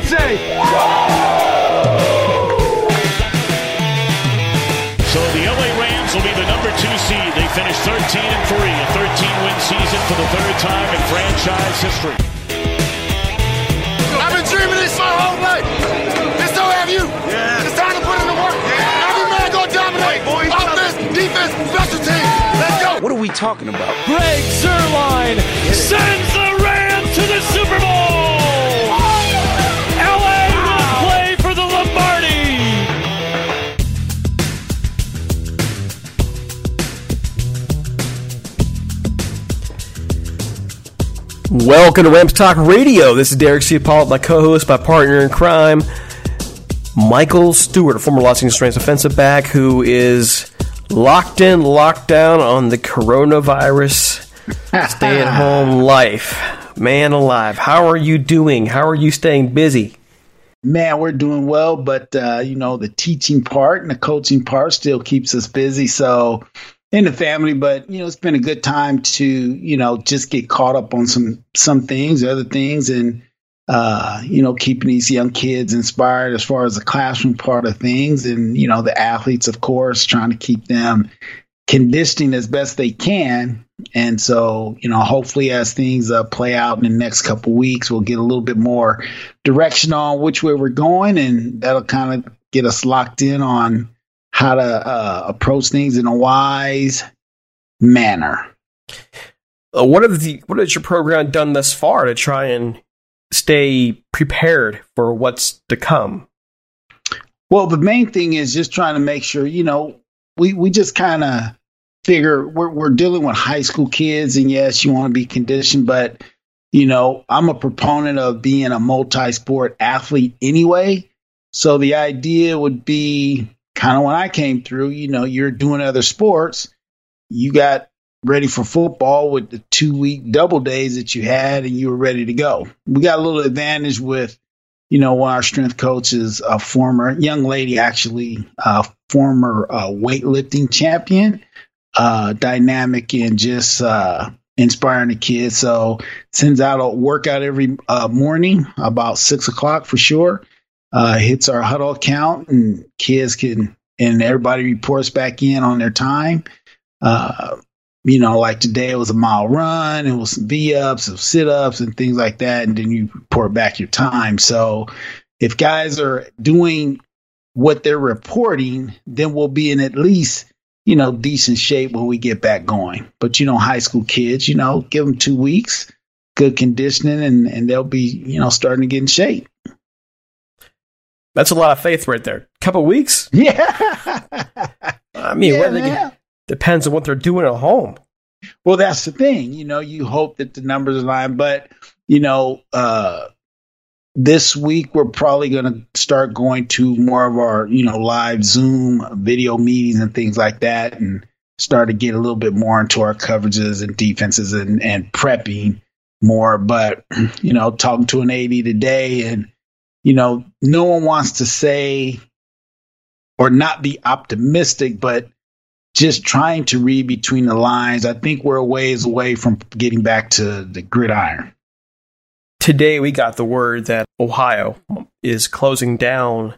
Can say. So the LA Rams will be the number two seed. They finished 13 and 3, a 13 win season for the third time in franchise history. I've been dreaming this my whole life. And so have you. Yeah. It's time to put in the work. Every man go dominate. Offense, defense, special teams. Let's go. What are we talking about? Greg Zuerlein sends the Rams to the Super Bowl. Welcome to Rams Talk Radio. This is Derek C. Paul, my co-host, my partner in crime, Michael Stewart, a former Los Angeles Rams defensive back who is locked in, locked down on the coronavirus stay-at-home life. Man alive, how are you doing? How are you staying busy? Man, we're doing well, but uh, you know the teaching part and the coaching part still keeps us busy. So in the family, but you know it's been a good time to you know just get caught up on some some things, other things, and uh, you know keeping these young kids inspired as far as the classroom part of things, and you know the athletes, of course, trying to keep them conditioning as best they can. And so, you know, hopefully as things uh, play out in the next couple weeks, we'll get a little bit more direction on which way we're going, and that'll kind of get us locked in on how to uh, approach things in a wise manner. Uh, what have the what has your program done thus far to try and stay prepared for what's to come? Well, the main thing is just trying to make sure, you know, we, we just kind of figure we're, we're dealing with high school kids, and yes, you want to be conditioned, but, you know, I'm a proponent of being a multi sport athlete anyway. So the idea would be kind of when I came through, you know, you're doing other sports, you got ready for football with the two week double days that you had and you were ready to go. We got a little advantage with, you know, one our strength coach is a former young lady, actually, a former uh, weightlifting champion, uh, dynamic and just uh, inspiring the kids. So sends out a workout every uh, morning about six o'clock for sure. Uh, hits our huddle count and kids can and everybody reports back in on their time. Uh, you know, like today it was a mile run, it was some V ups, some sit ups, and things like that. And then you report back your time. So if guys are doing what they're reporting, then we'll be in at least, you know, decent shape when we get back going. But, you know, high school kids, you know, give them two weeks, good conditioning, and, and they'll be, you know, starting to get in shape. That's a lot of faith right there. Couple weeks? Yeah. I mean, Yeah, they get- depends on what they're doing at home. Well, that's the thing. You know, you hope that the numbers align, but you know, uh, this week we're probably going to start going to more of our, you know, live Zoom video meetings and things like that, and start to get a little bit more into our coverages and defenses and and prepping more. But you know, talking to an AD today, and you know, no one wants to say or not be optimistic, but just trying to read between the lines. I think we're a ways away from getting back to the gridiron. Today we got the word that Ohio is closing down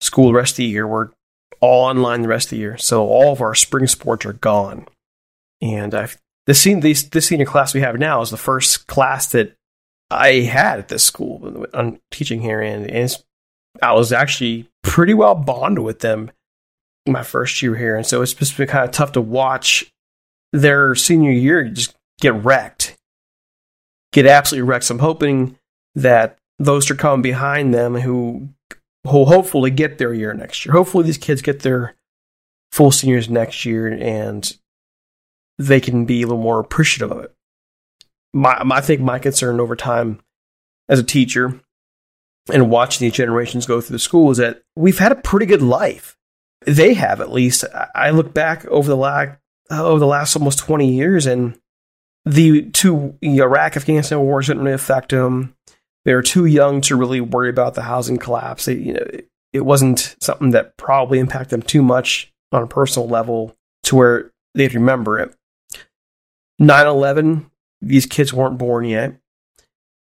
school the rest of the year. We're all online the rest of the year, so all of our spring sports are gone. And I've the sen- this this senior class we have now is the first class that I had at this school. I'm teaching here, and, I was actually pretty well bonded with them my first year here, and so it's just been kind of tough to watch their senior year just get wrecked, get absolutely wrecked. So I'm hoping that those are coming behind them who will hopefully get their year next year. Hopefully these kids get their full seniors next year and they can be a little more appreciative of it. My, my I think my concern over time as a teacher and watching these generations go through the school is that we've had a pretty good life. They have at least. I- look back over the last over the last almost twenty years, and the two Iraq Afghanistan wars didn't really affect them. They were too young to really worry about the housing collapse. They, you know, it wasn't something that probably impacted them too much on a personal level to where they'd remember it. 9 11, these kids weren't born yet.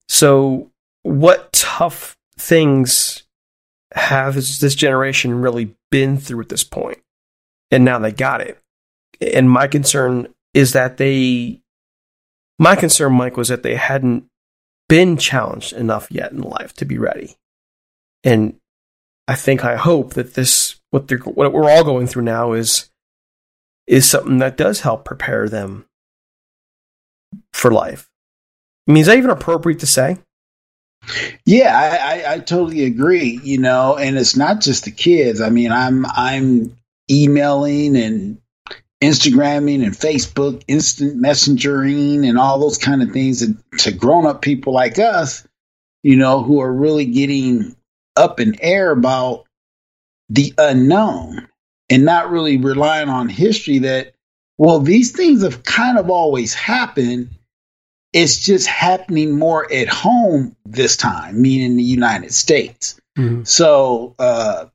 So, what tough things have this generation really been through at this point? And now they got it. And my concern is that they, my concern, Mike, was that they hadn't been challenged enough yet in life to be ready. And I think, I hope that this, what they're, what we're all going through now is, is something that does help prepare them for life. I mean, is that even appropriate to say? Yeah, I, I, I totally agree. You know, and it's not just the kids. I mean, I'm I'm emailing and Instagramming and Facebook, instant messengering, and all those kind of things to, to grown up people like us, you know, who are really getting up in air about the unknown and not really relying on history that, well, these things have kind of always happened. It's just happening more at home this time, meaning the United States. So uh,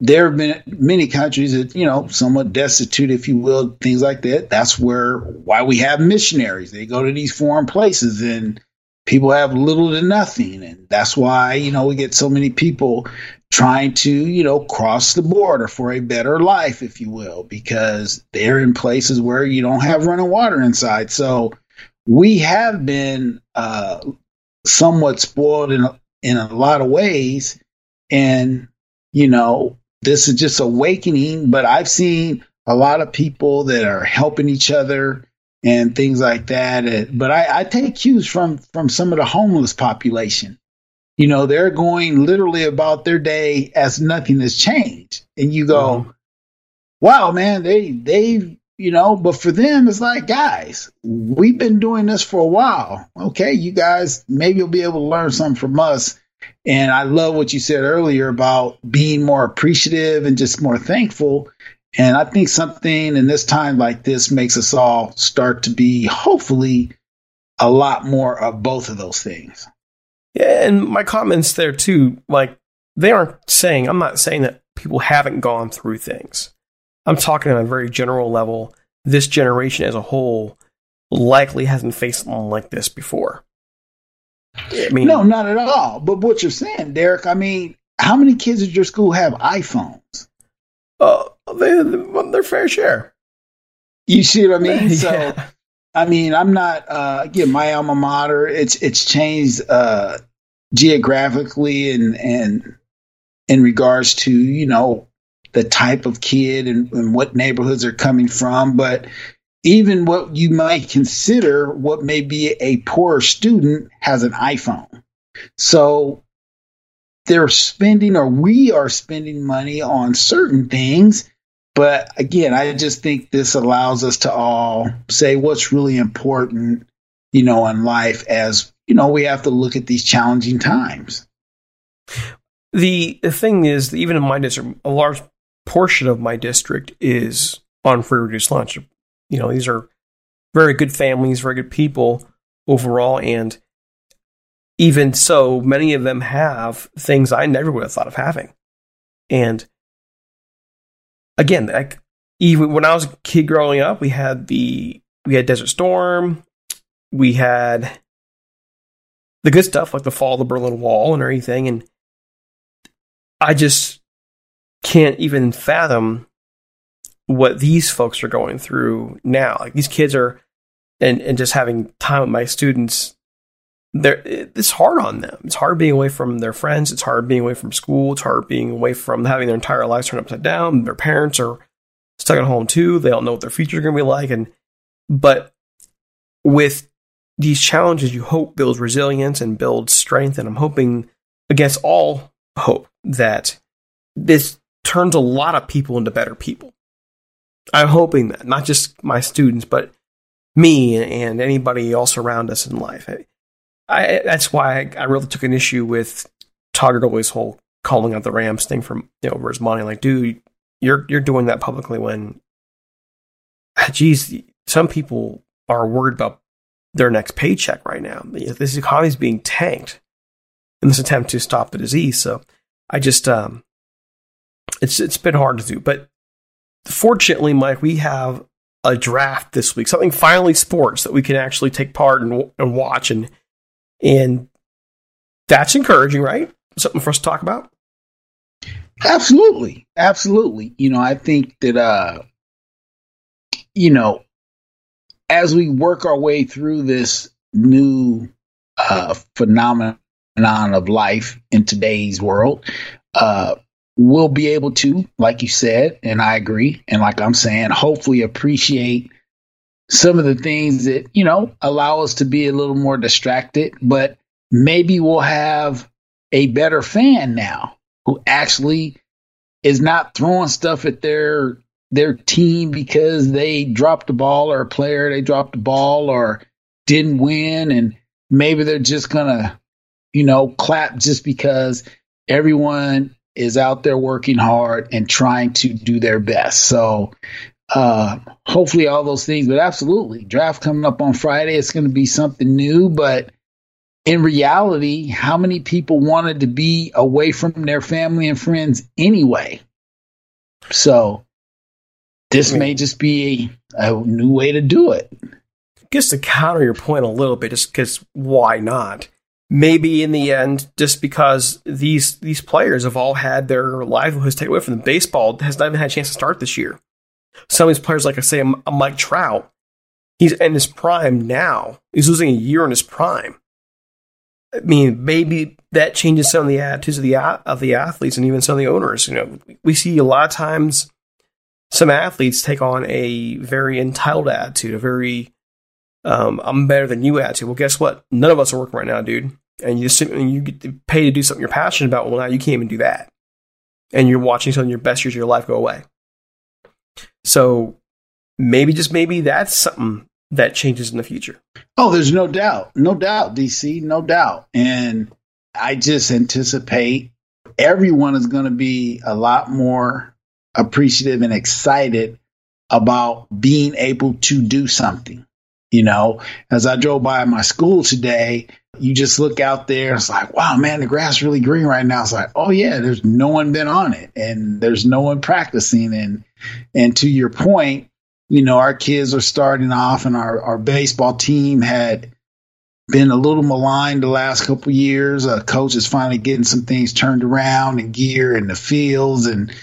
there have been many countries that you know somewhat destitute, if you will, things like that. That's where why we have missionaries. They go to these foreign places and people have little to nothing, and that's why you know we get so many people trying to you know cross the border for a better life, if you will, because they're in places where you don't have running water inside. So we have been uh, somewhat spoiled in a, in a lot of ways, and you know this is just awakening. But I've seen a lot of people that are helping each other and things like that. But I, I take cues from from some of the homeless population. You know, they're going literally about their day as nothing has changed, and you go, mm-hmm. "Wow, man, they they've." You know, but for them, it's like, guys, we've been doing this for a while. Okay, you guys, maybe you'll be able to learn something from us. And I love what you said earlier about being more appreciative and just more thankful. And I think something in this time like this makes us all start to be hopefully a lot more of both of those things. Yeah, and my comments there too, like they aren't saying I'm not saying that people haven't gone through things. I'm talking on a very general level. This generation as a whole likely hasn't faced something like this before. I mean, no, not at all. But what you're saying, Derek, I mean, how many kids at your school have iPhones? uh, they, they, their fair share. You see what I mean? So, Yeah. I mean, I'm not. Uh, again, my alma mater. It's it's changed uh, geographically and and in regards to you know the type of kid and, and what neighborhoods are coming from, but even what you might consider what may be a poor student has an iPhone. So they're spending or we are spending money on certain things. But again, I just think this allows us to all say what's really important, you know, in life as, you know, we have to look at these challenging times. The thing is, even in my district, a large portion of my district is on free reduced lunch. You know, these are very good families, very good people overall, and even so, many of them have things I never would have thought of having. And again, like even when I was a kid growing up, we had the we had Desert Storm, we had the good stuff like the fall of the Berlin Wall and everything, and I just can't even fathom what these folks are going through now. Like these kids are, and and just having time with my students, they're it's hard on them. It's hard being away from their friends. It's hard being away from school. It's hard being away from having their entire lives turned upside down. Their parents are stuck at home too. They don't know what their future is going to be like, and but with these challenges, you hope builds resilience and builds strength. And I'm hoping against all hope that this turns a lot of people into better people. I'm hoping that not just my students, but me and anybody else around us in life. I, that's why I, I really took an issue with Todd Gurley's whole calling out the Rams thing from you know over his money. Like, dude, you're you're doing that publicly when, geez, some people are worried about their next paycheck right now. This economy is being tanked in this attempt to stop the disease. So I just um, it's it's been hard to do, but fortunately, Mike, we have a draft this week, something finally sports that we can actually take part in and watch, and and that's encouraging, right? Something for us to talk about. Absolutely. Absolutely. You know, I think that, uh, you know, as we work our way through this new uh, phenomenon of life in today's world, uh, we'll be able to, like you said, and I agree, and like I'm saying, hopefully appreciate some of the things that, you know, allow us to be a little more distracted, but maybe we'll have a better fan now who actually is not throwing stuff at their their team because they dropped the ball or a player they dropped the ball or didn't win. And maybe they're just gonna you know clap just because everyone is out there working hard and trying to do their best. So uh hopefully all those things but absolutely draft coming up on friday it's going to be something new but in reality, how many people wanted to be away from their family and friends anyway? So this may just be a, a new way to do it. Just to counter your point a little bit, just because why not? Maybe in the end, just because these these players have all had their livelihoods taken away from them, baseball has not even had a chance to start this year. Some of these players, like I say, a Mike Trout, he's in his prime now. He's losing a year in his prime. I mean, maybe that changes some of the attitudes of the of the athletes and even some of the owners. You know, we see a lot of times some athletes take on a very entitled attitude, a very um, "I'm better than you" attitude. Well, guess what? None of us are working right now, dude. And you just and you get paid to do something you're passionate about. Well, now you can't even do that, and you're watching some of your best years of your life go away. So maybe just maybe that's something that changes in the future. Oh, there's no doubt. No doubt, DC, no doubt. And I just anticipate everyone is going to be a lot more appreciative and excited about being able to do something. You know, as I drove by my school today, you just look out there, it's like, wow, man, the grass really green right now. It's like, oh yeah, there's no one been on it and there's no one practicing. And and to your point, you know, our kids are starting off and our, our baseball team had been a little maligned the last couple years. Uh, coach is finally getting some things turned around and gear and the fields and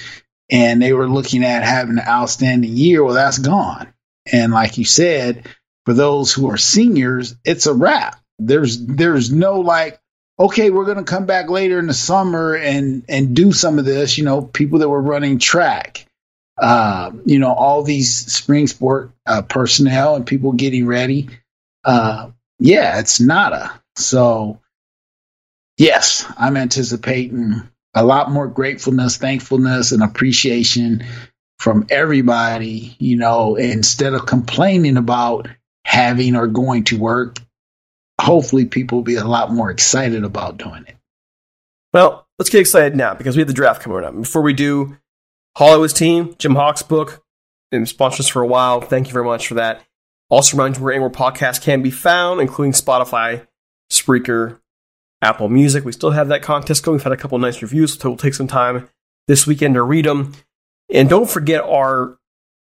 and they were looking at having an outstanding year. Well, that's gone. And like you said, for those who are seniors, it's a wrap. There's there's no like, okay, we're gonna come back later in the summer and and do some of this. You know, people that were running track, uh, you know, all these spring sport uh, personnel and people getting ready. Uh, yeah, it's nada. So, yes, I'm anticipating a lot more gratefulness, thankfulness, and appreciation from everybody, you know, instead of complaining about having or going to work, hopefully people will be a lot more excited about doing it. Well, let's get excited now because we have the draft coming up. Before we do, Hollywood's team, Jim Hawk's book, been sponsored us for a while. Thank you very much for that. Also, remind you where Anywhere Podcast can be found, including Spotify, Spreaker, Apple Music. We still have that contest going. We've had a couple nice reviews, so we'll take some time this weekend to read them. And don't forget our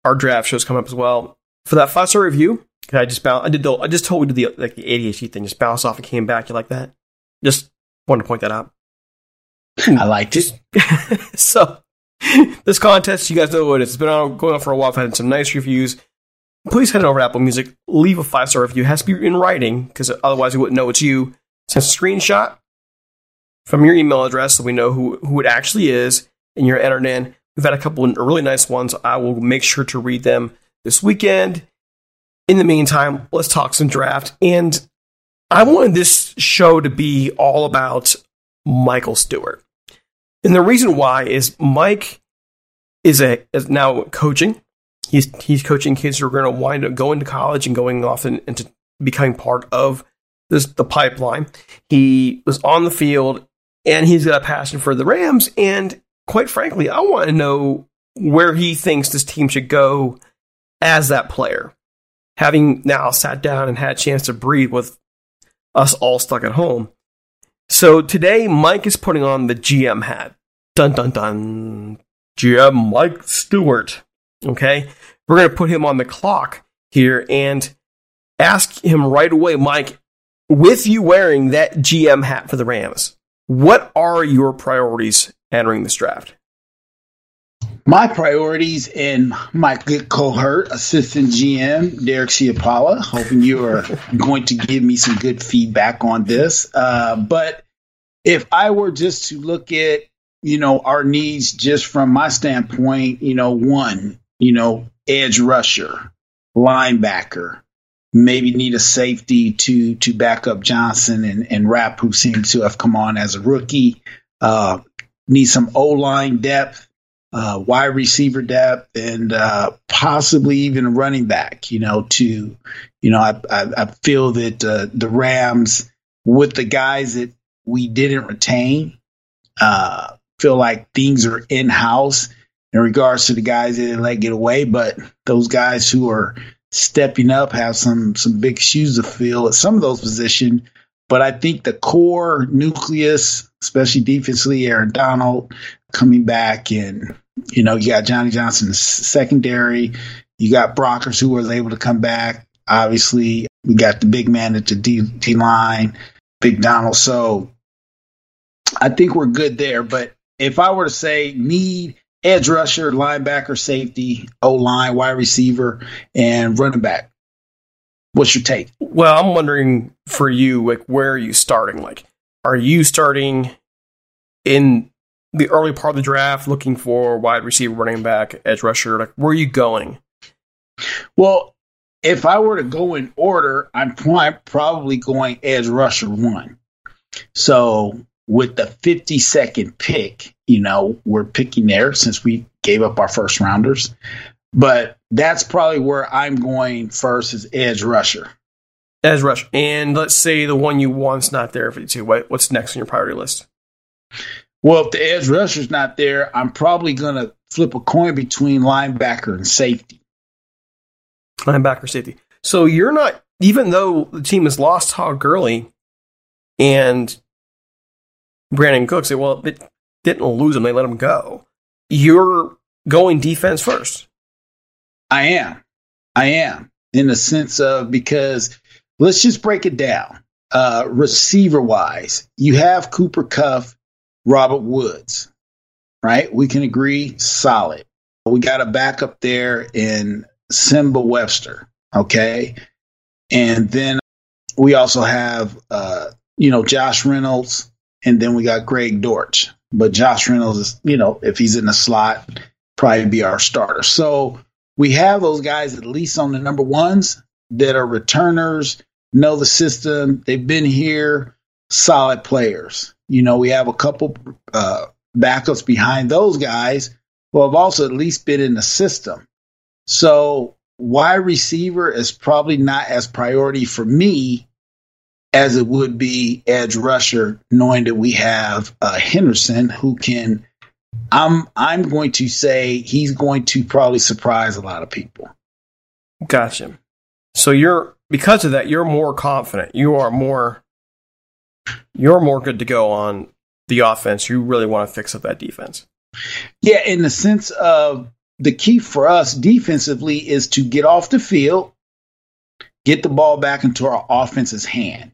our draft shows come up as well. For that five star review, can I just bounce? I did. The, I just told we did the like the ADHD thing. Just bounce off and came back. You like that? Just wanted to point that out. I liked it. so this contest, you guys know what it is. It's been on, going on for a while. I've had some nice reviews. Please head over to Apple Music, leave a five star review. It has to be in writing because otherwise we wouldn't know it's you. Send a screenshot from your email address so we know who, who it actually is and you're entered in. We've had a couple of really nice ones. I will make sure to read them this weekend. In the meantime, let's talk some draft. And I wanted this show to be all about Michael Stewart. And the reason why is Mike is a is now coaching. He's he's coaching kids who are going to wind up going to college and going off and, into becoming part of this the pipeline. He was on the field and he's got a passion for the Rams. And quite frankly, I want to know where he thinks this team should go as that player. Having now sat down and had a chance to breathe with us all stuck at home. So today, Mike is putting on the GM hat. Dun dun dun. GM Mike Stewart. Okay. We're going to put him on the clock here and ask him right away, Mike, with you wearing that GM hat for the Rams, what are your priorities entering this draft? My priorities and my good cohort, assistant GM Derek Ciapala, hoping you are going to give me some good feedback on this. Uh, but if I were just to look at, you know, our needs just from my standpoint, you know, one, you know, edge rusher, linebacker, maybe need a safety to to back up Johnson and, and Rapp, who seems to have come on as a rookie. Uh, need some O line depth, uh, wide receiver depth, and uh, possibly even a running back. You know, to you know, I I, I feel that uh, the Rams with the guys that we didn't retain, uh, feel like things are in house in regards to the guys that didn't let get away, but those guys who are stepping up have some some big shoes to fill at some of those positions. But I think the core nucleus, especially defensively, Aaron Donald coming back, and you know you got Johnny Johnson secondary. You got Brockers who was able to come back. Obviously, we got the big man at the D, D line, Big Donald. So I think we're good there. But if I were to say need edge rusher, linebacker, safety, O line, wide receiver, and running back. What's your take? Well, I'm wondering for you, like, where are you starting? Like, are you starting in the early part of the draft looking for wide receiver, running back, edge rusher? Like, where are you going? Well, if I were to go in order, I'm probably going edge rusher one. So with the 52nd pick, you know, we're picking there since we gave up our first rounders. But that's probably where I'm going first is edge rusher. Edge rusher. And let's say the one you want's not there for you too. What, what's next on your priority list? Well, if the edge rusher's not there, I'm probably going to flip a coin between linebacker and safety. Linebacker safety. So you're not, even though the team has lost Todd Gurley and Brandin Cooks, they, well, they didn't lose him, they let him go. You're going defense first. I am. I am in the sense of because let's just break it down. Uh, receiver wise, you have Cooper Kupp, Robert Woods, right? We can agree solid. We got a backup there in Nsimba Webster, okay? And then we also have, uh, you know, Josh Reynolds, and then we got Greg Dortch. But Josh Reynolds is, you know, if he's in the slot, probably be our starter. So we have those guys at least on the number ones that are returners, know the system, they've been here, solid players. You know, we have a couple uh, backups behind those guys who have also at least been in the system. So wide receiver is probably not as priority for me as it would be edge rusher, knowing that we have uh, Henderson who can. I'm I'm going to say he's going to probably surprise a lot of people. Gotcha. So you're because of that, you're more confident. You are more you're more good to go on the offense. You really want to fix up that defense. Yeah, in the sense of the key for us defensively is to get off the field, get the ball back into our offense's hand.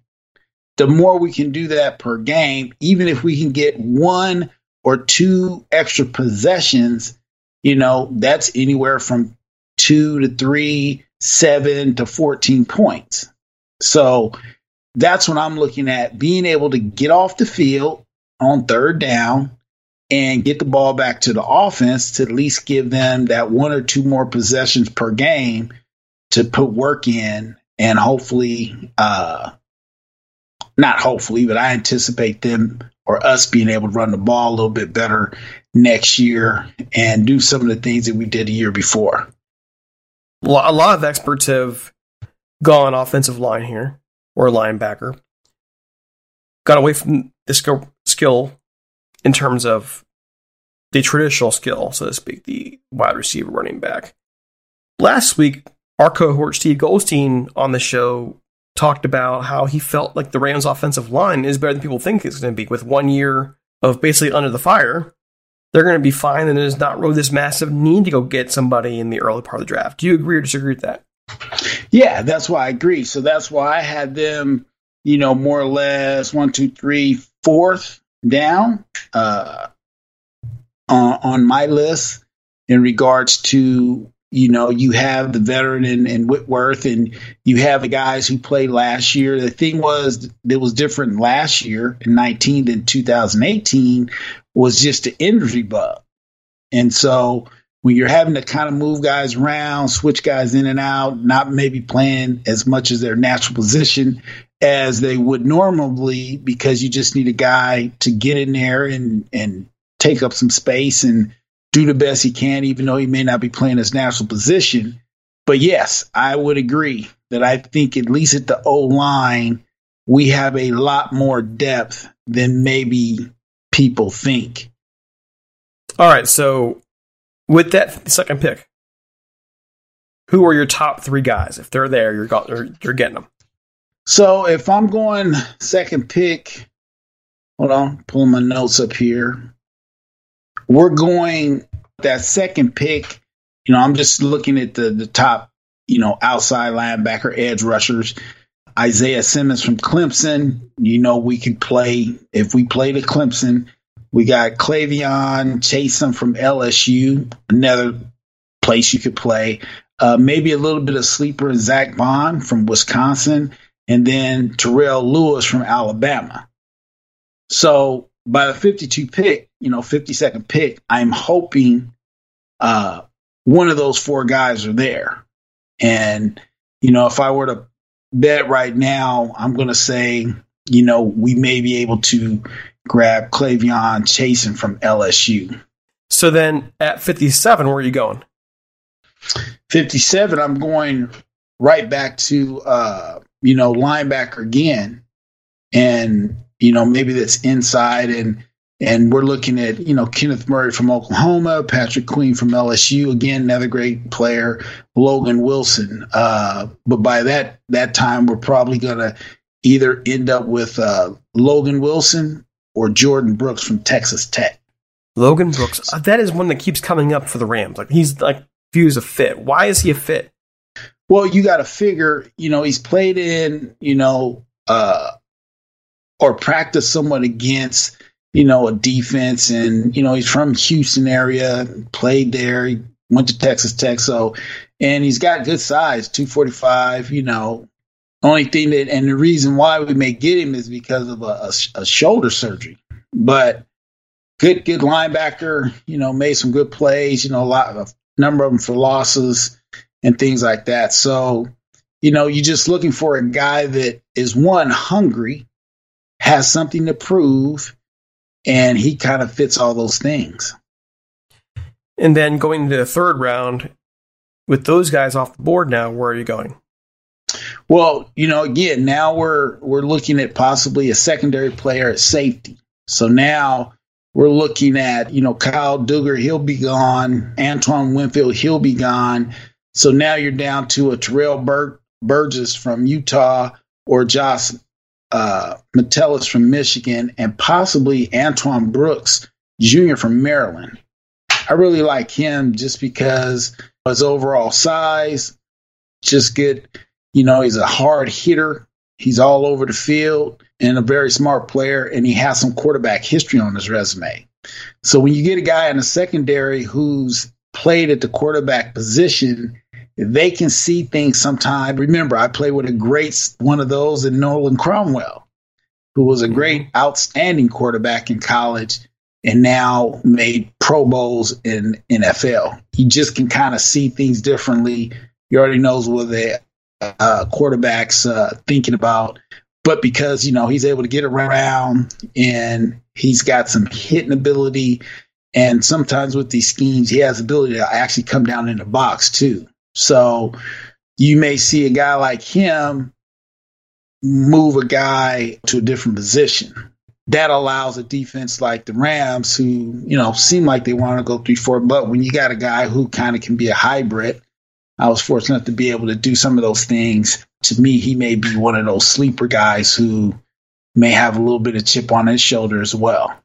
The more we can do that per game, even if we can get one or two extra possessions, you know, that's anywhere from two to three, seven to 14 points. So that's what I'm looking at being able to get off the field on third down and get the ball back to the offense to at least give them that one or two more possessions per game to put work in and hopefully uh not hopefully but i anticipate them or us being able to run the ball a little bit better next year and do some of the things that we did a year before. A lot of experts have gone offensive line here or linebacker got away from the skill, skill in terms of the traditional skill, so to speak, the wide receiver running back. Last week, our cohort Steve Goldstein on the show talked about how he felt like the Rams' offensive line is better than people think it's going to be. With one year of basically under the fire, they're going to be fine, and there's not really this massive need to go get somebody in the early part of the draft. Do you agree or disagree with that? Yeah, that's why I agree. So that's why I had them, you know, more or less one, two, three, fourth down uh, on, on my list in regards to you know you have the veteran in, in Whitworth and you have the guys who played last year. The thing was that was different last year in 19 than 2018 was just the injury bug, and so when you're having to kind of move guys around, switch guys in and out, not maybe playing as much as their natural position as they would normally because you just need a guy to get in there and and take up some space and do the best he can, even though he may not be playing his natural position. But yes, I would agree that I think at least at the O line, we have a lot more depth than maybe people think. All right, so with that second pick, who are your top three guys? If they're there, you're you're getting them. So if I'm going second pick, hold on, pulling my notes up here. We're going that second pick. You know, I'm just looking at the the top, you know, outside linebacker, edge rushers. Isaiah Simmons from Clemson. You know, we could play if we played at Clemson. We got K'Lavon Chaisson from LSU, another place you could play. Uh, maybe a little bit of sleeper Zack Baun from Wisconsin, and then Terrell Lewis from Alabama. So by the 52 pick, you know, 52nd pick, I'm hoping uh, one of those four guys are there. And, you know, if I were to bet right now, I'm going to say, you know, we may be able to grab K'Lavon Chaisson from LSU. So then at 57, where are you going? 57, I'm going right back to, uh, you know, linebacker again. And, you know, maybe that's inside. And And we're looking at, you know, Kenneth Murray from Oklahoma, Patrick Queen from LSU, again, another great player, Logan Wilson. Uh, but by that that time, we're probably going to either end up with uh, Logan Wilson or Jordyn Brooks from Texas Tech. Logan Brooks. Uh, that is one that keeps coming up for the Rams. Like he's like viewed as a fit. Why is he a fit? Well, you got to figure, you know, he's played in, you know, uh, or practiced somewhat against, you know, a defense, and you know he's from Houston area, played there, he went to Texas Tech, so and he's got good size, two forty five. You know, only thing that, and the reason why we may get him is because of a, a, a shoulder surgery, but good, good linebacker. You know, made some good plays. You know, a lot of a number of them for losses and things like that. So, you know, you're just looking for a guy that is one hungry, has something to prove, and he kind of fits all those things. And then going to the third round, with those guys off the board now, where are you going? Well, you know, again, now we're we're looking at possibly a secondary player at safety. So now we're looking at, you know, Kyle Dugger, he'll be gone. Antoine Winfield, he'll be gone. So now you're down to a Terrell Bur- Burgess from Utah or Josh uh, Metellus from Michigan and possibly Antoine Brooks Jr. from Maryland. I really like him just because his overall size, just good. You know, he's a hard hitter. He's all over the field and a very smart player, and he has some quarterback history on his resume. So when you get a guy in the secondary who's played at the quarterback position, they can see things sometimes. Remember, I played with a great one of those in Nolan Cromwell, who was a mm-hmm. great, outstanding quarterback in college and now made Pro Bowls in NFL. He just can kind of see things differently. He already knows what the uh, quarterbacks uh, thinking about. But because you know he's able to get around and he's got some hitting ability, and sometimes with these schemes he has ability to actually come down in the box too. So you may see a guy like him move a guy to a different position. That allows a defense like the Rams, who you know seem like they want to go three four, but when you got a guy who kind of can be a hybrid, I was fortunate to be able to do some of those things. To me, he may be one of those sleeper guys who may have a little bit of chip on his shoulder as well.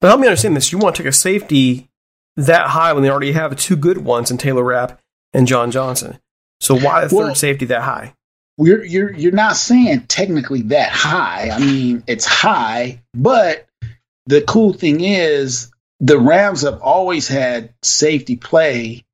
But help me understand this. You want to take a safety that high when they already have two good ones in Taylor Rapp and John Johnson. So why the third Well- safety that high? You're you're you're not saying technically that high. I mean, it's high, but the cool thing is the Rams have always had safety play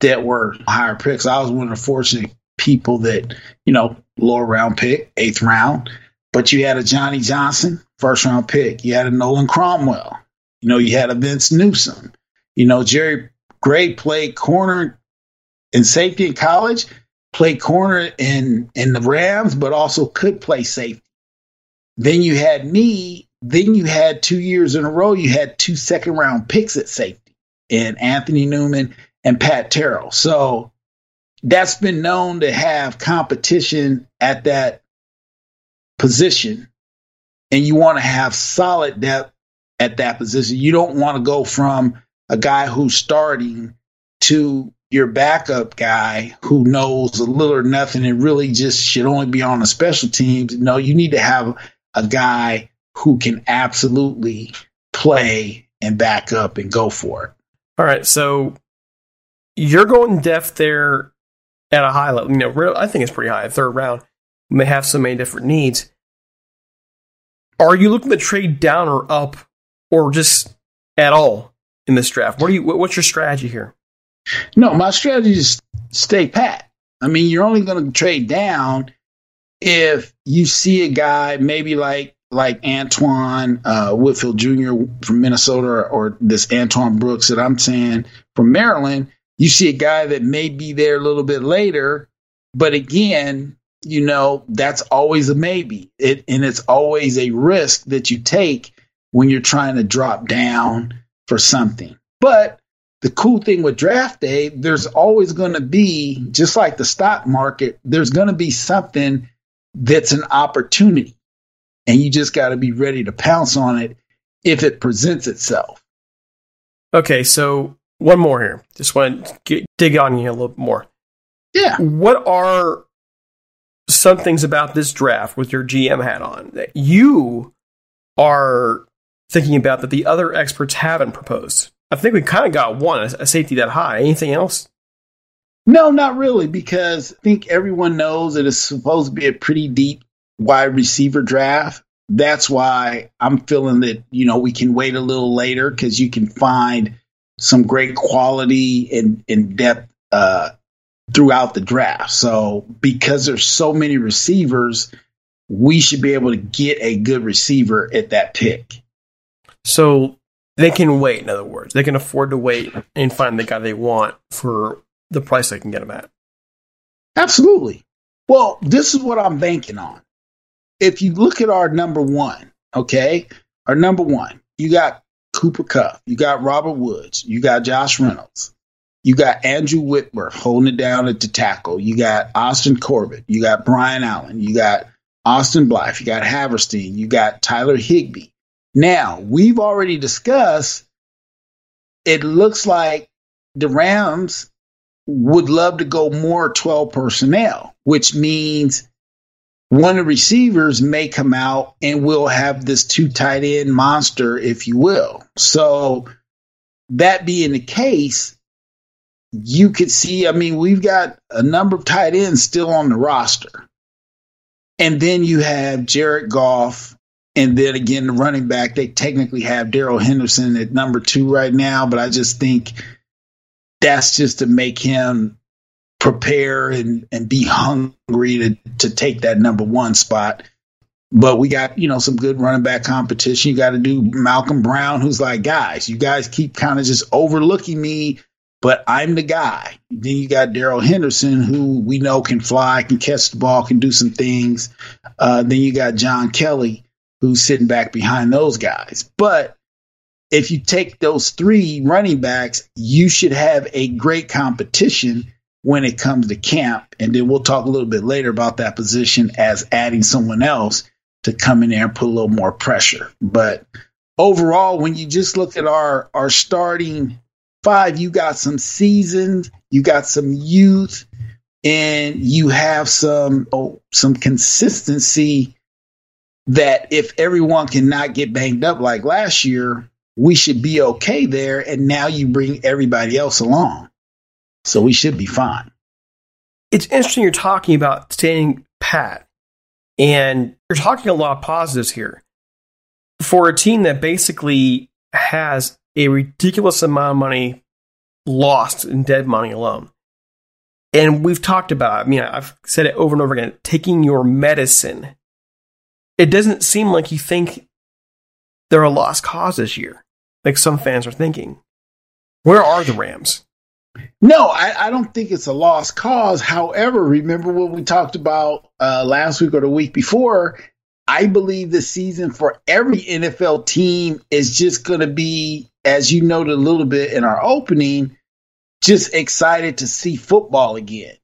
that were higher picks. I was one of the fortunate people that, you know, lower round pick, eighth round, but you had a Johnny Johnson, first round pick. You had a Nolan Cromwell. You know, you had a Vince Newsome. You know, Jerry Gray played corner and safety in college, played corner in in the Rams, but also could play safety. Then you had me. Then you had two years in a row. You had two second round picks at safety, and Anthony Newman and Pat Terrell. So that's been known to have competition at that position, and you want to have solid depth at that position. You don't want to go from a guy who's starting to your backup guy who knows a little or nothing and really just should only be on the special teams. No, you need to have a guy who can absolutely play and back up and go for it. All right, so you're going depth there at a high level. You know, I think it's pretty high. Third round may have so many different needs. Are you looking to trade down or up, or just at all in this draft? What are you? What's your strategy here? No, my strategy is stay pat. I mean, you're only going to trade down if you see a guy maybe like like Antoine uh, Winfield Jr. from Minnesota or, or this Antoine Brooks that I'm saying from Maryland. You see a guy that may be there a little bit later, but again, you know that's always a maybe. It and it's always a risk that you take when you're trying to drop down for something. But the cool thing with draft day, there's always going to be, just like the stock market, there's going to be something that's an opportunity. And you just got to be ready to pounce on it if it presents itself. Okay, so one more here. Just want to get, dig on you a little more. Yeah. What are some things about this draft with your GM hat on that you are thinking about that the other experts haven't proposed? I think we kind of got one, a safety that high. Anything else? No, not really, because I think everyone knows that it's supposed to be a pretty deep wide receiver draft. That's why I'm feeling that, you know, we can wait a little later because you can find some great quality and, and depth uh, throughout the draft. So because there's so many receivers, we should be able to get a good receiver at that pick. So they can wait, in other words. They can afford to wait and find the guy they want for the price they can get him at. Absolutely. Well, this is what I'm banking on. If you look at our number one, okay, our number one, you got Cooper Kupp, you got Robert Woods, you got Josh Reynolds, you got Andrew Whitworth holding it down at the tackle, you got Austin Corbett, you got Brian Allen, you got Austin Blythe, you got Havenstein, you got Tyler Higbee. Now, we've already discussed, it looks like the Rams would love to go more 12 personnel, which means one of the receivers may come out and we'll have this two tight end monster, if you will. So, that being the case, you could see, I mean, we've got a number of tight ends still on the roster. And then you have Jared Goff. And then again, the running back, they technically have Darrell Henderson at number two right now, but I just think that's just to make him prepare and, and be hungry to, to take that number one spot. But we got, you know, some good running back competition. You got to do Malcolm Brown, who's like, guys, you guys keep kind of just overlooking me, but I'm the guy. Then you got Darrell Henderson, who we know can fly, can catch the ball, can do some things. Uh, then you got John Kelly, who's sitting back behind those guys. But if you take those three running backs, you should have a great competition when it comes to camp. And then we'll talk a little bit later about that position as adding someone else to come in there and put a little more pressure. But overall, when you just look at our our starting five, you got some seasoned, you got some youth, and you have some oh, some consistency that if everyone cannot get banged up like last year, we should be okay there. And now you bring everybody else along. So we should be fine. It's interesting you're talking about staying pat, and you're talking a lot of positives here. For a team that basically has a ridiculous amount of money lost in dead money alone. And we've talked about, I mean, I've said it over and over again, taking your medicine. It doesn't seem like you think they're a lost cause this year, like some fans are thinking. Where are the Rams? No, I, I don't think it's a lost cause. However, remember what we talked about uh, last week or the week before? I believe the season for every NFL team is just going to be, as you noted a little bit in our opening, just excited to see football again.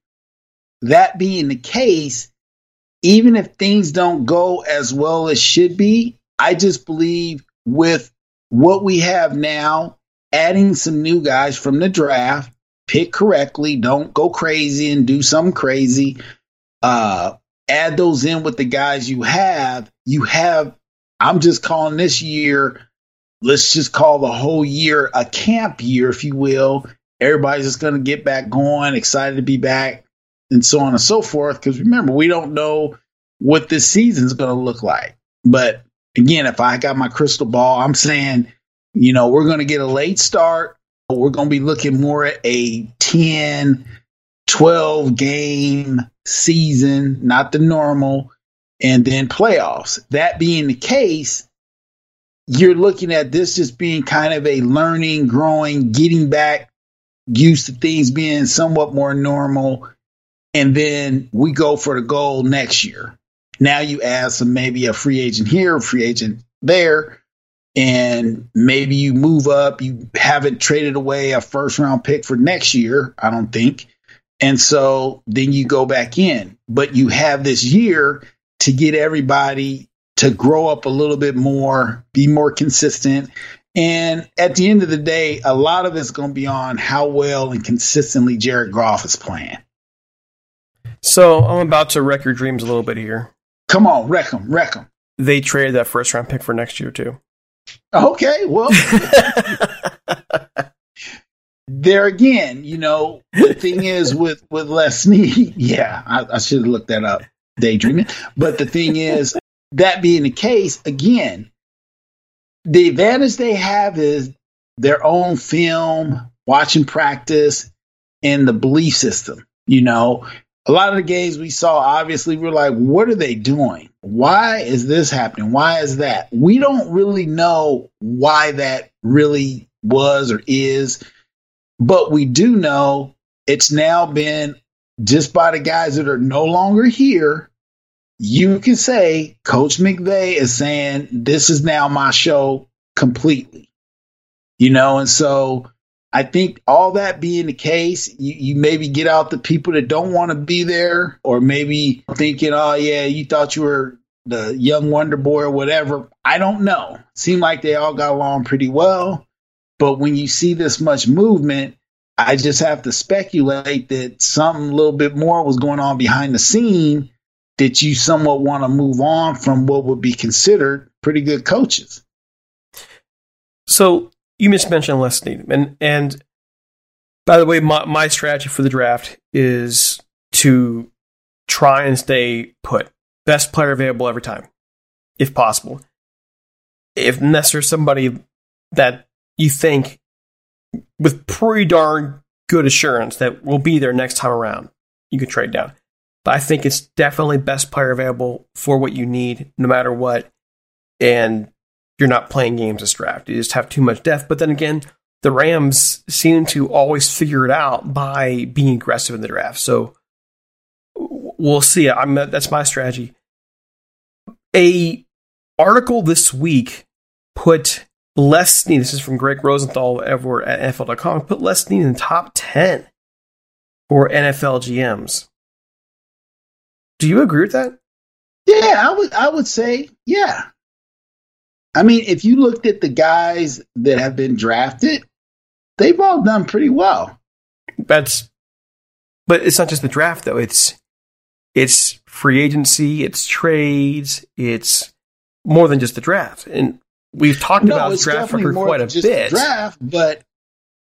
That being the case, even if things don't go as well as should be, I just believe with what we have now, adding some new guys from the draft, pick correctly, don't go crazy and do something crazy. Uh, add those in with the guys you have. You have, I'm just calling this year, let's just call the whole year a camp year, if you will. Everybody's just going to get back going, excited to be back, and so on and so forth. Because remember, we don't know what this season's going to look like. But again, if I got my crystal ball, I'm saying, you know, we're going to get a late start. We're going to be looking more at a 10, 12 game season, not the normal, and then playoffs. That being the case, you're looking at this just being kind of a learning, growing, getting back used to things being somewhat more normal. And then we go for the goal next year. Now you add some maybe a free agent here, a free agent there, and maybe you move up. You haven't traded away a first round pick for next year, I don't think. And so then you go back in, but you have this year to get everybody to grow up a little bit more, be more consistent. And at the end of the day, a lot of it's going to be on how well and consistently Jared Goff is playing. So I'm about to wreck your dreams a little bit here. Come on, wreck them, wreck them. They traded that first round pick for next year too. Okay, well, there again, you know, the thing is with with Les Snead, yeah, I, I should have looked that up, daydreaming. But the thing is, that being the case, again, the advantage they have is their own film, watching practice, and the belief system. You know, a lot of the games we saw, obviously, we're like, what are they doing? Why is this happening? Why is that? We don't really know why that really was or is, but we do know it's now been just by the guys that are no longer here. You can say Coach McVay is saying, This is now my show completely. You know, and so I think all that being the case, you, you maybe get out the people that don't want to be there, or maybe thinking, oh, yeah, you thought you were the young wonder boy or whatever. I don't know. Seemed like they all got along pretty well. But when you see this much movement, I just have to speculate that something a little bit more was going on behind the scene that you somewhat want to move on from what would be considered pretty good coaches. So you mentioned Les Snead, and and by the way, my my strategy for the draft is to try and stay put, best player available every time, if possible. If unless there's somebody that you think with pretty darn good assurance that will be there next time around, you could trade down. But I think it's definitely best player available for what you need, no matter what. And you're not playing games this draft. You just have too much depth. But then again, the Rams seem to always figure it out by being aggressive in the draft. So we'll see. I'm that's my strategy. A article this week put Les. This is from Gregg Rosenthal over at NFL.com. Put Les in the top ten for NFL GMs. Do you agree with that? Yeah, I would. I would say yeah. I mean, if you looked at the guys that have been drafted, they've all done pretty well. That's, but it's not just the draft though. It's it's free agency, it's trades, it's more than just the draft. And we've talked No, about draft record quite a bit. Draft, but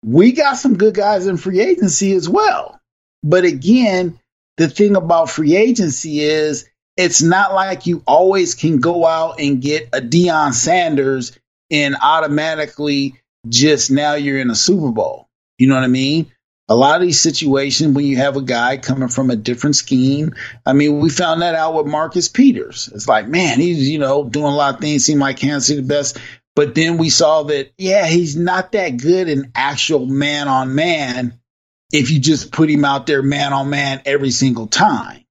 we got some good guys in free agency as well. But again, the thing about free agency is it's not like you always can go out and get a Deion Sanders and automatically just now you're in a Super Bowl. You know what I mean? A lot of these situations when you have a guy coming from a different scheme, I mean, we found that out with Marcus Peters. It's like, man, he's, you know, doing a lot of things, seem like Kansas City the best. But then we saw that, yeah, he's not that good in actual man on man if you just put him out there man on man every single time.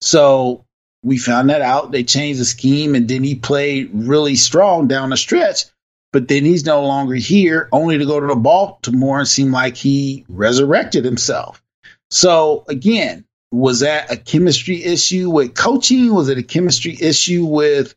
So we found that out. They changed the scheme and then he played really strong down the stretch. But then he's no longer here, only to go to the Baltimore and seem like he resurrected himself. So again, was that a chemistry issue with coaching? Was it a chemistry issue with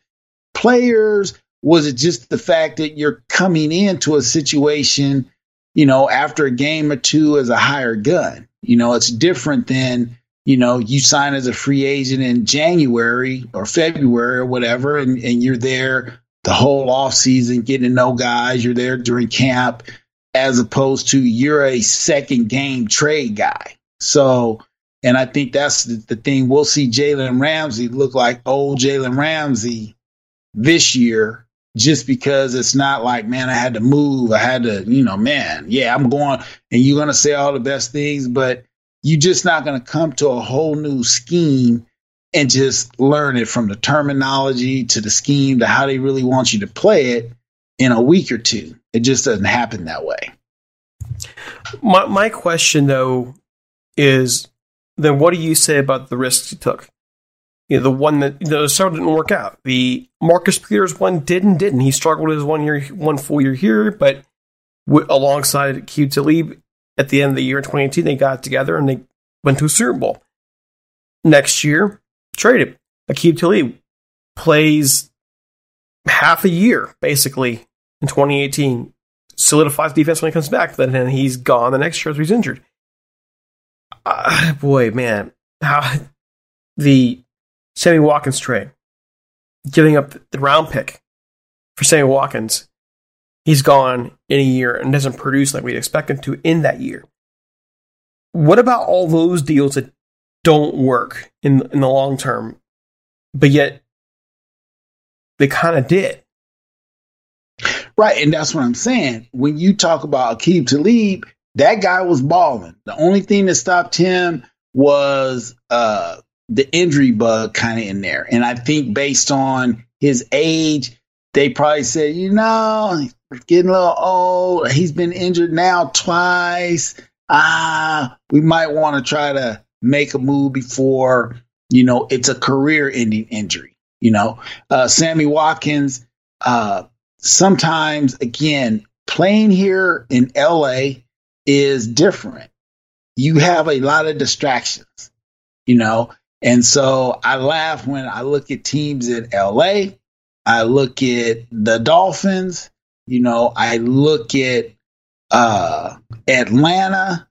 players? Was it just the fact that you're coming into a situation, you know, after a game or two as a higher gun? You know, it's different than, you know, you sign as a free agent in January or February or whatever, and, and you're there the whole off season getting to know guys. You're there during camp, as opposed to you're a second game trade guy. So, and I think that's the, the thing. We'll see Jalen Ramsey look like old Jalen Ramsey this year just because it's not like, man, I had to move. I had to, you know, man, yeah, I'm going and you're going to say all the best things, but you're just not going to come to a whole new scheme and just learn it from the terminology to the scheme to how they really want you to play it in a week or two. It just doesn't happen that way. My my question though is then what do you say about the risks you took? You know, the one that the several didn't work out. The Marcus Peters one did and didn't. He struggled his one year, one full year here, but w- alongside Q Talib at the end of the year in 2018, they got together and they went to a Super Bowl. Next year, traded. Aqib Talib plays half a year, basically, in 2018, solidifies defense when he comes back. but Then he's gone the next year as he's injured. Uh, boy, man, how the Sammy Watkins trade, giving up the round pick for Sammy Watkins, he's gone in a year and doesn't produce like we'd expect him to in that year. What about all those deals that don't work in in the long term, but yet they kind of did? Right, and that's what I'm saying. When you talk about Aqib Talib, that guy was balling. The only thing that stopped him was uh, the injury bug kind of in there. And I think based on his age, they probably said, you know, getting a little old. He's been injured now twice. Ah, we might want to try to make a move before, you know, it's a career ending injury. You know, uh, Sammy Watkins, uh, sometimes, again, playing here in LA is different. You have a lot of distractions, you know, and so I laugh when I look at teams in LA. I look at the Dolphins, you know, I look at uh, Atlanta,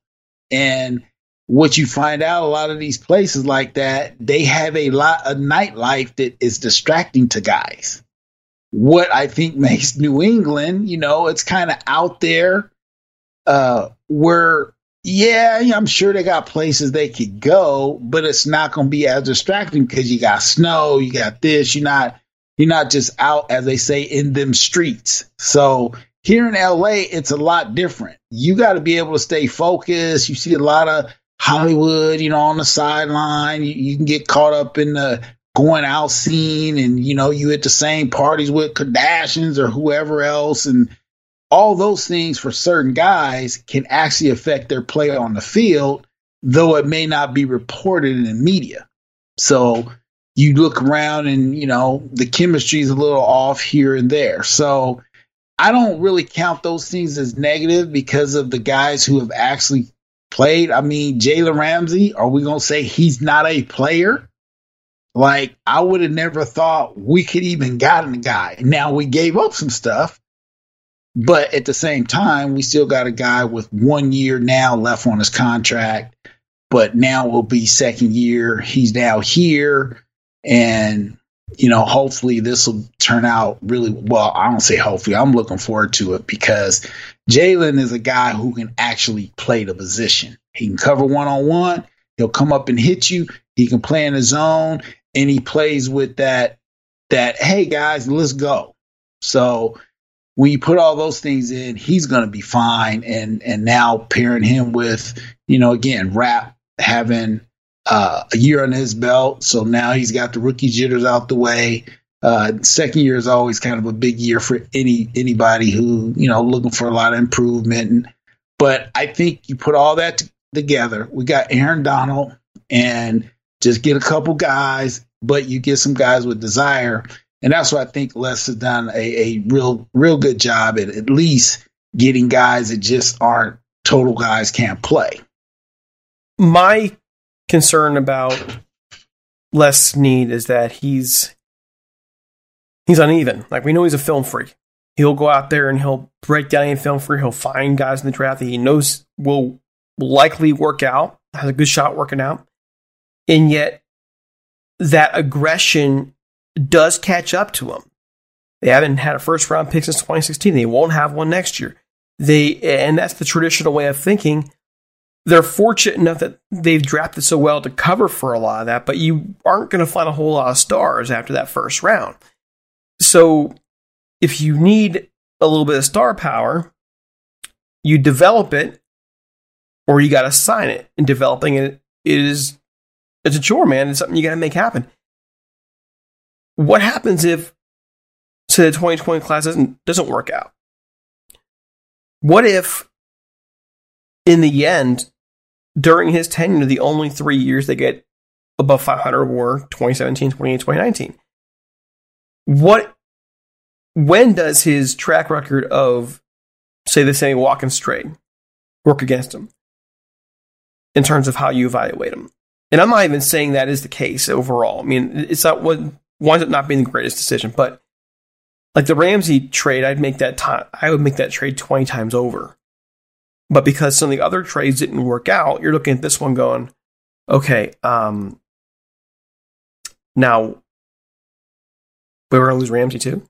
and what you find out a lot of these places like that, they have a lot of nightlife that is distracting to guys. What I think makes New England, you know, it's kind of out there uh, where yeah, I'm sure they got places they could go, but it's not going to be as distracting because you got snow, you got this. You're not you're not just out as they say in them streets. So here in LA, it's a lot different. You got to be able to stay focused. You see a lot of Hollywood, you know, on the sideline. You, you can get caught up in the going out scene, and you know, you at the same parties with Kardashians or whoever else, and all those things for certain guys can actually affect their play on the field, though it may not be reported in the media. So you look around and, you know, the chemistry is a little off here and there. So I don't really count those things as negative because of the guys who have actually played. I mean, Jalen Ramsey, are we going to say he's not a player? Like, I would have never thought we could even gotten a guy. Now we gave up some stuff, but at the same time, we still got a guy with one year now left on his contract. But now will be second year. He's now here. And, you know, hopefully this will turn out really well. I don't say hopefully. I'm looking forward to it because Jalen is a guy who can actually play the position. He can cover one on one. He'll come up and hit you. He can play in his zone and he plays with that, that, hey guys, let's go. So when you put all those things in, he's going to be fine. And and now pairing him with, you know, again, Rapp having uh, a year on his belt, so now he's got the rookie jitters out the way. Uh, second year is always kind of a big year for any anybody who you know looking for a lot of improvement. And, but I think you put all that t- together. We got Aaron Donald, and just get a couple guys, but you get some guys with desire and that's what I think Les has done a, a real, real good job at at least getting guys that just aren't total guys can't play. My concern about Les Snead is that he's he's uneven. Like we know he's a film freak. He'll go out there and he'll break down any film freak. He'll find guys in the draft that he knows will likely work out, has a good shot working out. And yet that aggression does catch up to him. They haven't had a first round pick since 2016. They won't have one next year. They and that's the traditional way of thinking. They're fortunate enough that they've drafted so well to cover for a lot of that, but you aren't going to find a whole lot of stars after that first round. So if you need a little bit of star power, you develop it or you got to sign it. And developing it is it's a chore, man. It's something you got to make happen what happens if say the 2020 class doesn't doesn't work out what if in the end during his tenure the only three years they get above 500 were 2017 2018 2019 what when does his track record of say the Sammy Watkins trade work against him in terms of how you evaluate him and i'm not even saying that is the case overall i mean it's not what winds up not being the greatest decision. But Like the Ramsey trade, I'd make that time. I would make that trade twenty times over. But because some of the other trades didn't work out, you're looking at this one going, okay, um, now we were going to lose Ramsey too.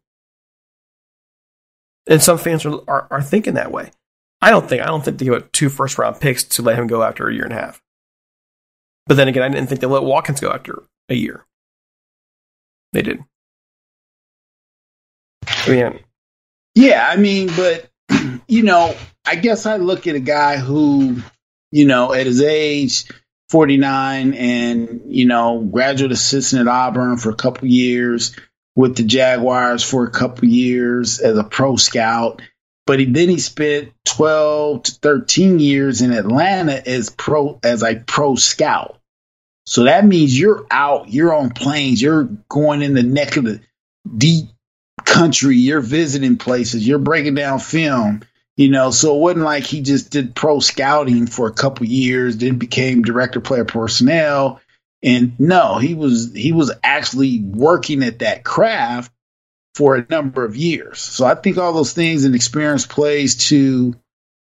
And some fans are, are are thinking that way. I don't think I don't think they give up two first round picks to let him go after a year and a half. But then again, I didn't think they let Watkins go after a year. They did. I mean, Yeah, I mean, but you know, I guess I look at a guy who, you know, at his age, 49, and you know, graduate assistant at Auburn for a couple years, with the Jaguars for a couple years as a pro scout. But he, then he spent 12 to 13 years in Atlanta as pro as a pro scout. So that means you're out, you're on planes, you're going in the neck of the deep country, you're visiting places, you're breaking down film, you know. So it wasn't like he just did pro scouting for a couple years, then became director player personnel. And no, he was he was actually working at that craft for a number of years. So I think all those things and experience plays to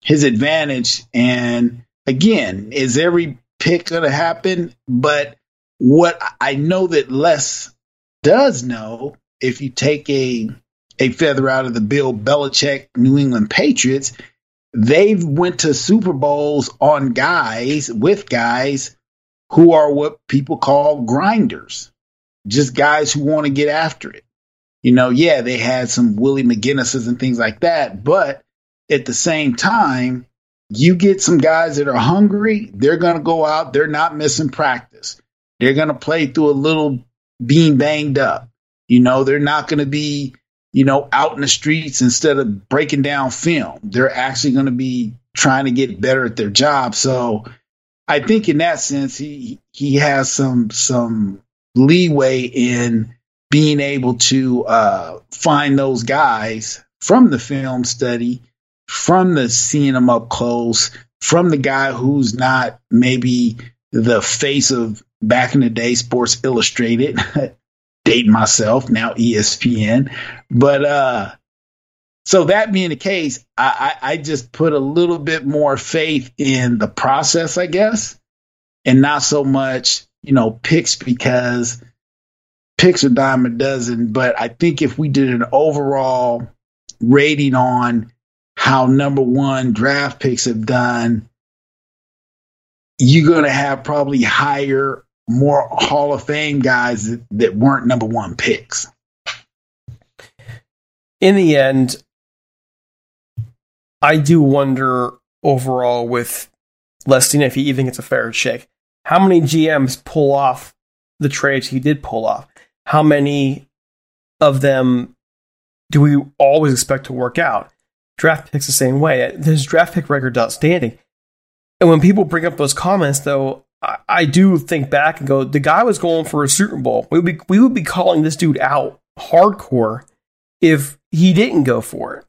his advantage. And again, is every pick to happen? But what I know that Les does know, if you take a a feather out of the Bill Belichick New England Patriots, they've went to Super Bowls on guys with guys who are what people call grinders, just guys who want to get after it. You know, yeah, they had some Willie McGinests and things like that, but at the same time, you get some guys that are hungry, they're going to go out, they're not missing practice. They're going to play through a little being banged up. You know, they're not going to be, you know, out in the streets instead of breaking down film. They're actually going to be trying to get better at their job. So I think in that sense, he he has some some leeway in being able to uh, find those guys from the film study, from the seeing them up close, from the guy who's not maybe the face of back in the day Sports Illustrated, date myself now ESPN, but uh, so that being the case, I, I, I just put a little bit more faith in the process, I guess, and not so much you know picks because picks are dime a dozen. But I think if we did an overall rating on how number one draft picks have done, you're going to have probably higher, more Hall of Fame guys that, weren't number one picks. in the end, I do wonder overall with Lestin if he even gets a fair shake. How many GMs pull off the trades he did pull off? How many of them do we always expect to work out? Draft picks the same way. His draft pick record's outstanding. And when people bring up those comments, though, I, I do think back and go, the guy was going for a Super Bowl. We would be, we would be calling this dude out hardcore if he didn't go for it.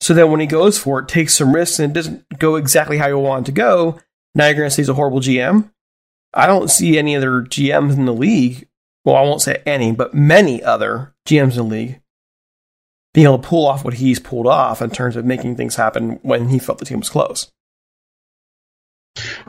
So then when he goes for it, takes some risks and it doesn't go exactly how you want it to go, now you're to say he's a horrible GM. I don't see any other GMs in the league. Well, I won't say any, but many other GMs in the league being able to pull off what he's pulled off in terms of making things happen when he felt the team was close.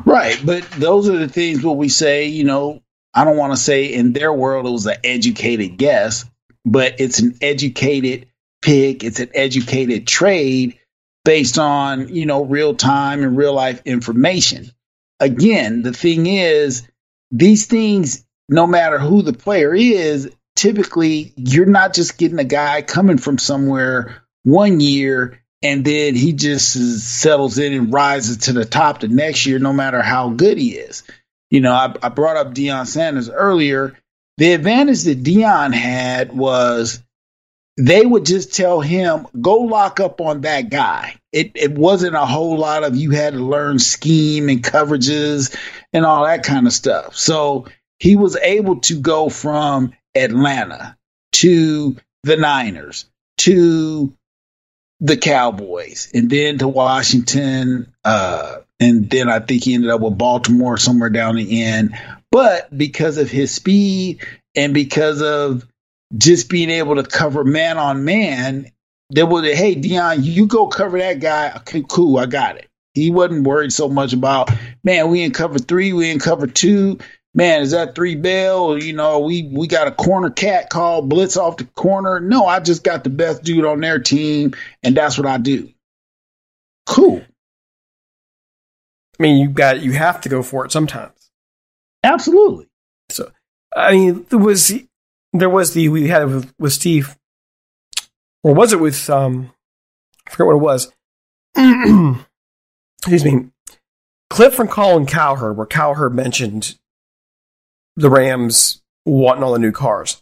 Right, but those are the things what we say. You know, I don't want to say in their world it was an educated guess, but it's an educated pick. It's an educated trade based on you know real time and real life information. Again, the thing is, these things, no matter who the player is, typically you're not just getting a guy coming from somewhere one year and then he just settles in and rises to the top the next year, no matter how good he is. You know, I, I brought up Deion Sanders earlier. The advantage that Deion had was they would just tell him, go lock up on that guy. It, it wasn't a whole lot of you had to learn scheme and coverages and all that kind of stuff. So he was able to go from Atlanta to the Niners to the Cowboys and then to Washington. Uh, and then I think he ended up with Baltimore somewhere down the end. But because of his speed and because of just being able to cover man on man, they would say, hey Deion, you go cover that guy. Okay, cool, I got it. He wasn't worried so much about man, we in cover three, we in cover two. Man, is that three bell? You know, we we got a corner cat called blitz off the corner. No, I just got the best dude on their team, and that's what I do. Cool. I mean, you got you have to go for it sometimes. Absolutely. So, I mean, there was there was the we had with, with Steve, or was it with um, I forget what it was. Excuse me. Clip from Colin Cowherd, where Cowherd mentioned the Rams wanting all the new cars.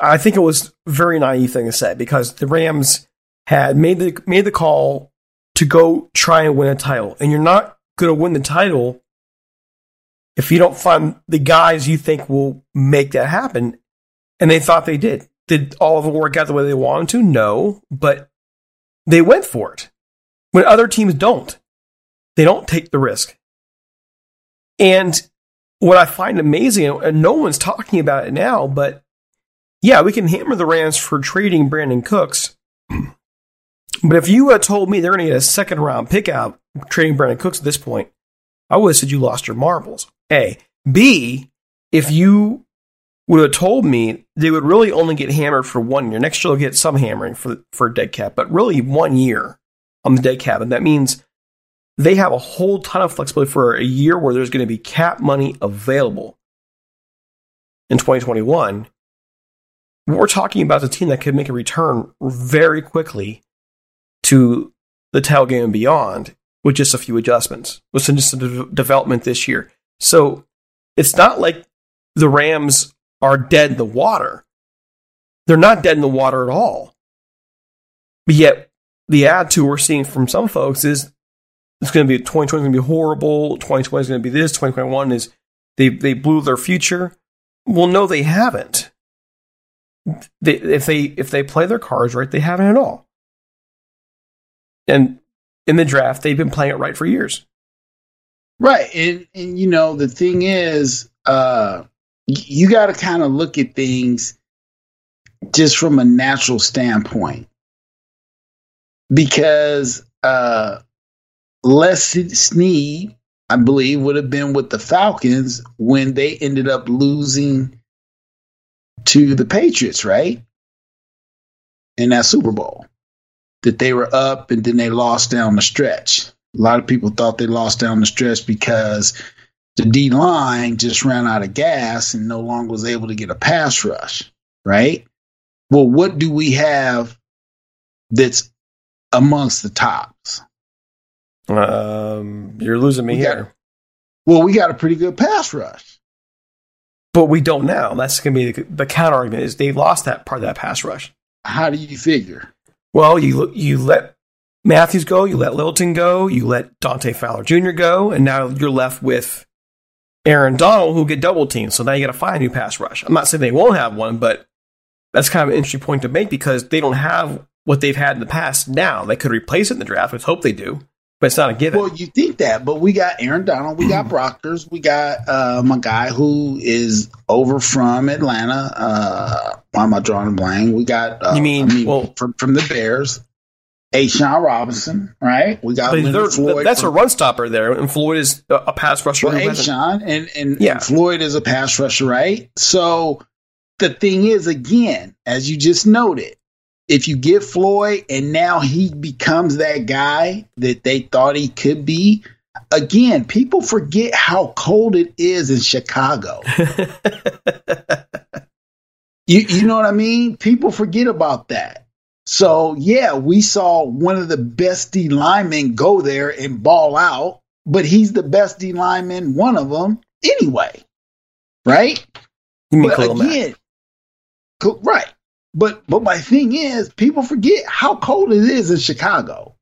I think it was a very naive thing to say because the Rams had made the made the call to go try and win a title, and you're not going to win the title if you don't find the guys you think will make that happen. And they thought they did. Did all of them work out the way they wanted to? No, but they went for it. When other teams don't, they don't take the risk. And what I find amazing, and no one's talking about it now, but yeah, we can hammer the Rams for trading Brandin Cooks. But if you had told me they're going to get a second round pick out trading Brandin Cooks at this point, I would have said you lost your marbles. A. B. If you would have told me they would really only get hammered for one year. Next year they'll get some hammering for for dead cap, but really one year on the dead cap, and that means they have a whole ton of flexibility for a year where there's going to be cap money available in 2021. We're talking about a team that could make a return very quickly to the tail game and beyond with just a few adjustments, with some just de- development this year. So it's not like the Rams are dead in the water. They're not dead in the water at all. But yet, the attitude we're seeing from some folks is it's going to be 2020 is going to be horrible. 2020 is going to be this. 2021 is they they blew their future. Well, no, they haven't. They, if they if they play their cards right, they haven't at all. And in the draft, they've been playing it right for years. Right. And, and you know, the thing is, uh, you got to kind of look at things just from a natural standpoint. Because uh, Les Snead, I believe, would have been with the Falcons when they ended up losing to the Patriots, right? In that Super Bowl. That they were up and then they lost down the stretch. A lot of people thought they lost down the stretch because the D line just ran out of gas and no longer was able to get a pass rush, right? Well, what do we have that's amongst the tops? Um, you're losing me We got- here, Well, we got a pretty good pass rush. but we don't now. That's going to be the, the counter argument: is they lost that part of that pass rush. How do you figure? Well, you you let Matthews go, you let Littleton go, you let Dante Fowler Jr. go, and now you're left with Aaron Donald, who get double teamed. So now you got to find a new pass rush. I'm not saying they won't have one, but that's kind of an interesting point to make because they don't have what they've had in the past now. They could replace it in the draft. Let's hope they do, but it's not a given. Well, you think that, but we got Aaron Donald, we got Brockers, we got um, a guy who is over from Atlanta. Uh, why am I drawing a blank? We got uh, You mean- I mean well- from from the Bears, A'Shawn Robinson, right? We got Floyd. that's a from- run stopper there, and Floyd is a, a pass rusher. well, A'Shawn and and, Yeah. and Floyd is a pass rusher, right? So the thing is, again, as you just noted, if you get Floyd and now he becomes that guy that they thought he could be, again, people forget how cold it is in Chicago. you you know what I mean? People forget about that. So yeah, we saw one of the best D linemen go there and ball out, but he's the best D lineman, one of them anyway, right? You mean but Mack. again, co- right? But but my thing is, people forget how cold it is in Chicago.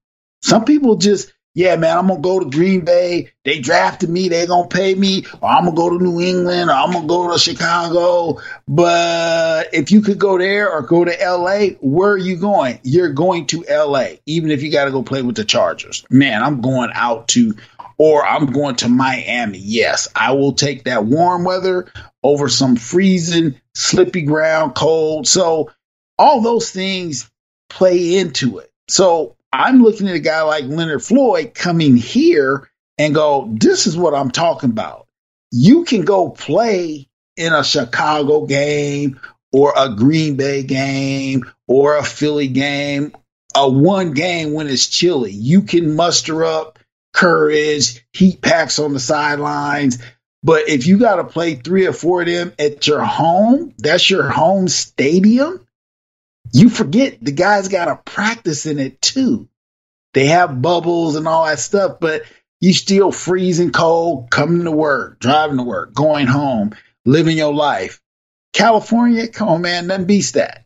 Some people just, yeah, man, I'm gonna go to Green Bay. They drafted me. They gonna pay me, or I'm gonna go to New England, or I'm gonna go to Chicago. But if you could go there or go to L.A., where are you going? You're going to L.A. Even if you got to go play with the Chargers. Man, I'm going out to or I'm going to Miami. Yes, I will take that warm weather over some freezing, slippy ground, cold. So all those things play into it. So I'm looking at a guy like Leonard Floyd coming here and go, this is what I'm talking about. You can go play in a Chicago game or a Green Bay game or a Philly game, a one game when it's chilly. You can muster up courage, heat packs on the sidelines. But if you got to play three or four of them at your home, that's your home stadium. You forget the guys got to practice in it too. They have bubbles and all that stuff, but you still freezing cold, coming to work, driving to work, going home, living your life. California, come on, man, nothing beats that.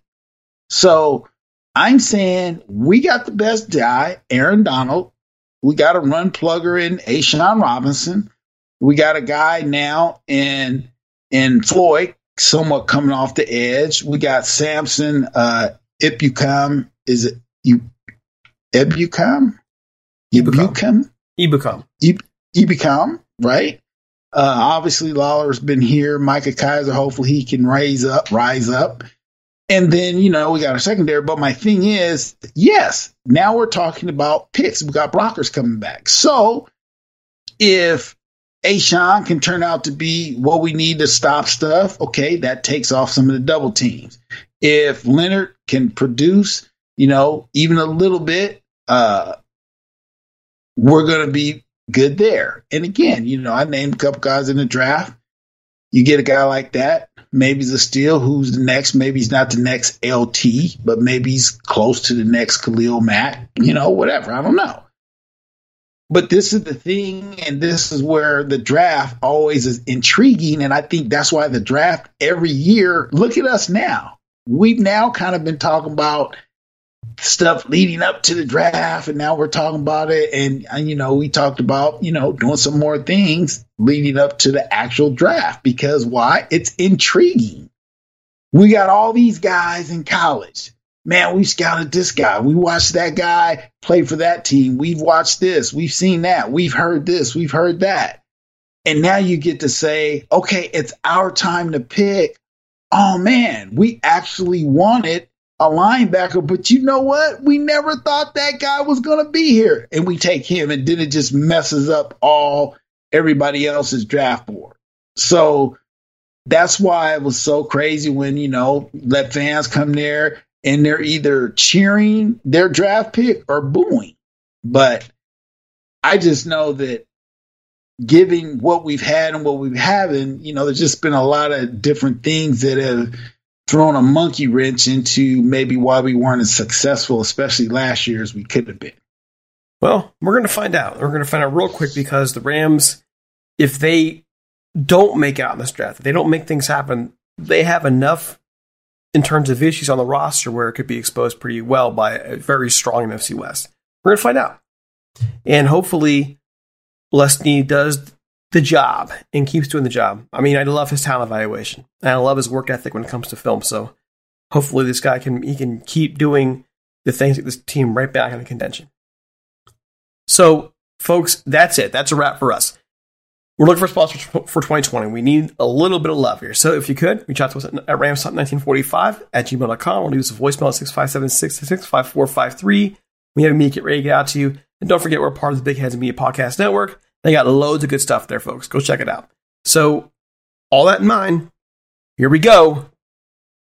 So I'm saying we got the best guy, Aaron Donald. We got a run plugger in A'Shawn Robinson. We got a guy now in in Floyd, somewhat coming off the edge. We got Samson uh Ibucam. Is it you Ibucam? Ibucam? Ebicom. Ebicam, right? Uh, obviously, Lawler's been here. Micah Kiser, hopefully he can raise up, rise up. And then, you know, we got our secondary. But my thing is, yes, now we're talking about picks. We got Brockers coming back. So if A'Shawn can turn out to be what we need to stop stuff, okay, that takes off some of the double teams. If Leonard can produce, you know, even a little bit, uh, we're going to be good there. And again, you know, I named a couple guys in the draft. You get a guy like that, maybe a steal. Who's the next? Maybe he's not the next LT, but maybe he's close to the next Khalil Mack. You know, whatever. I don't know. But this is the thing, and this is where the draft always is intriguing. And I think that's why the draft every year, look at us now. We've now kind of been talking about stuff leading up to the draft and now we're talking about it and, and, you know we talked about you know doing some more things leading up to the actual draft because why? It's intriguing. We got all these guys in college. Man we scouted this guy. We watched that guy play for that team. We've watched this. We've seen that. We've heard this. We've heard that. And now you get to say okay it's our time to pick. Oh man we actually wanted a linebacker, but you know what? We never thought that guy was going to be here. And we take him, and then it just messes up all everybody else's draft board. So that's why it was so crazy when, you know, let fans come there and they're either cheering their draft pick or booing. But I just know that giving what we've had and what we've having, you know, there's just been a lot of different things that have thrown a monkey wrench into maybe why we weren't as successful, especially last year, as we could have been. Well, we're going to find out. We're going to find out real quick because the Rams, if they don't make out in this draft, if they don't make things happen, they have enough in terms of issues on the roster where it could be exposed pretty well by a very strong NFC West. We're going to find out. And hopefully, Les Snead does the job and keeps doing the job. I mean, I love his talent evaluation and I love his work ethic when it comes to film. So hopefully this guy can he can keep doing the things that this team right back in the contention. So, folks, that's it. That's a wrap for us. We're looking for sponsors for 2020. We need a little bit of love here. So if you could, reach out to us at ramstop1945 at gmail.com or leave us a voicemail at 657 5453 We have a meet get ready to get out to you. And don't forget, we're part of the Big Heads Media Podcast Network. They got loads of good stuff there, folks. Go check it out. So, all that in mind, here we go.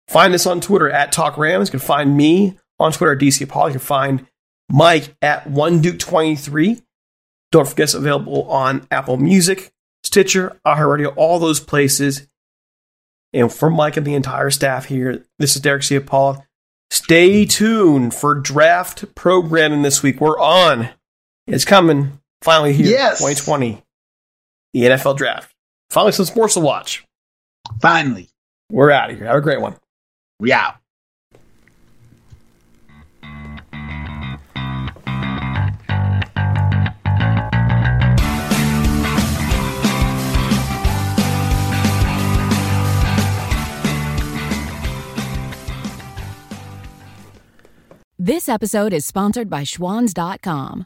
Find us on Twitter at Talk Rams. You can find me on Twitter at DC Paul. You can find Mike at One Duke 23 Don't forget it's available on Apple Music, Stitcher, iHeartRadio, all those places. And for Mike and the entire staff here, this is Derek C. Paul. Stay tuned for draft programming this week. We're on. It's coming. Finally here. Yes. 2020. The NFL draft. Finally some sports to watch. Finally, We're out of here. Have a great one. we out. This episode is sponsored by Schwans.com.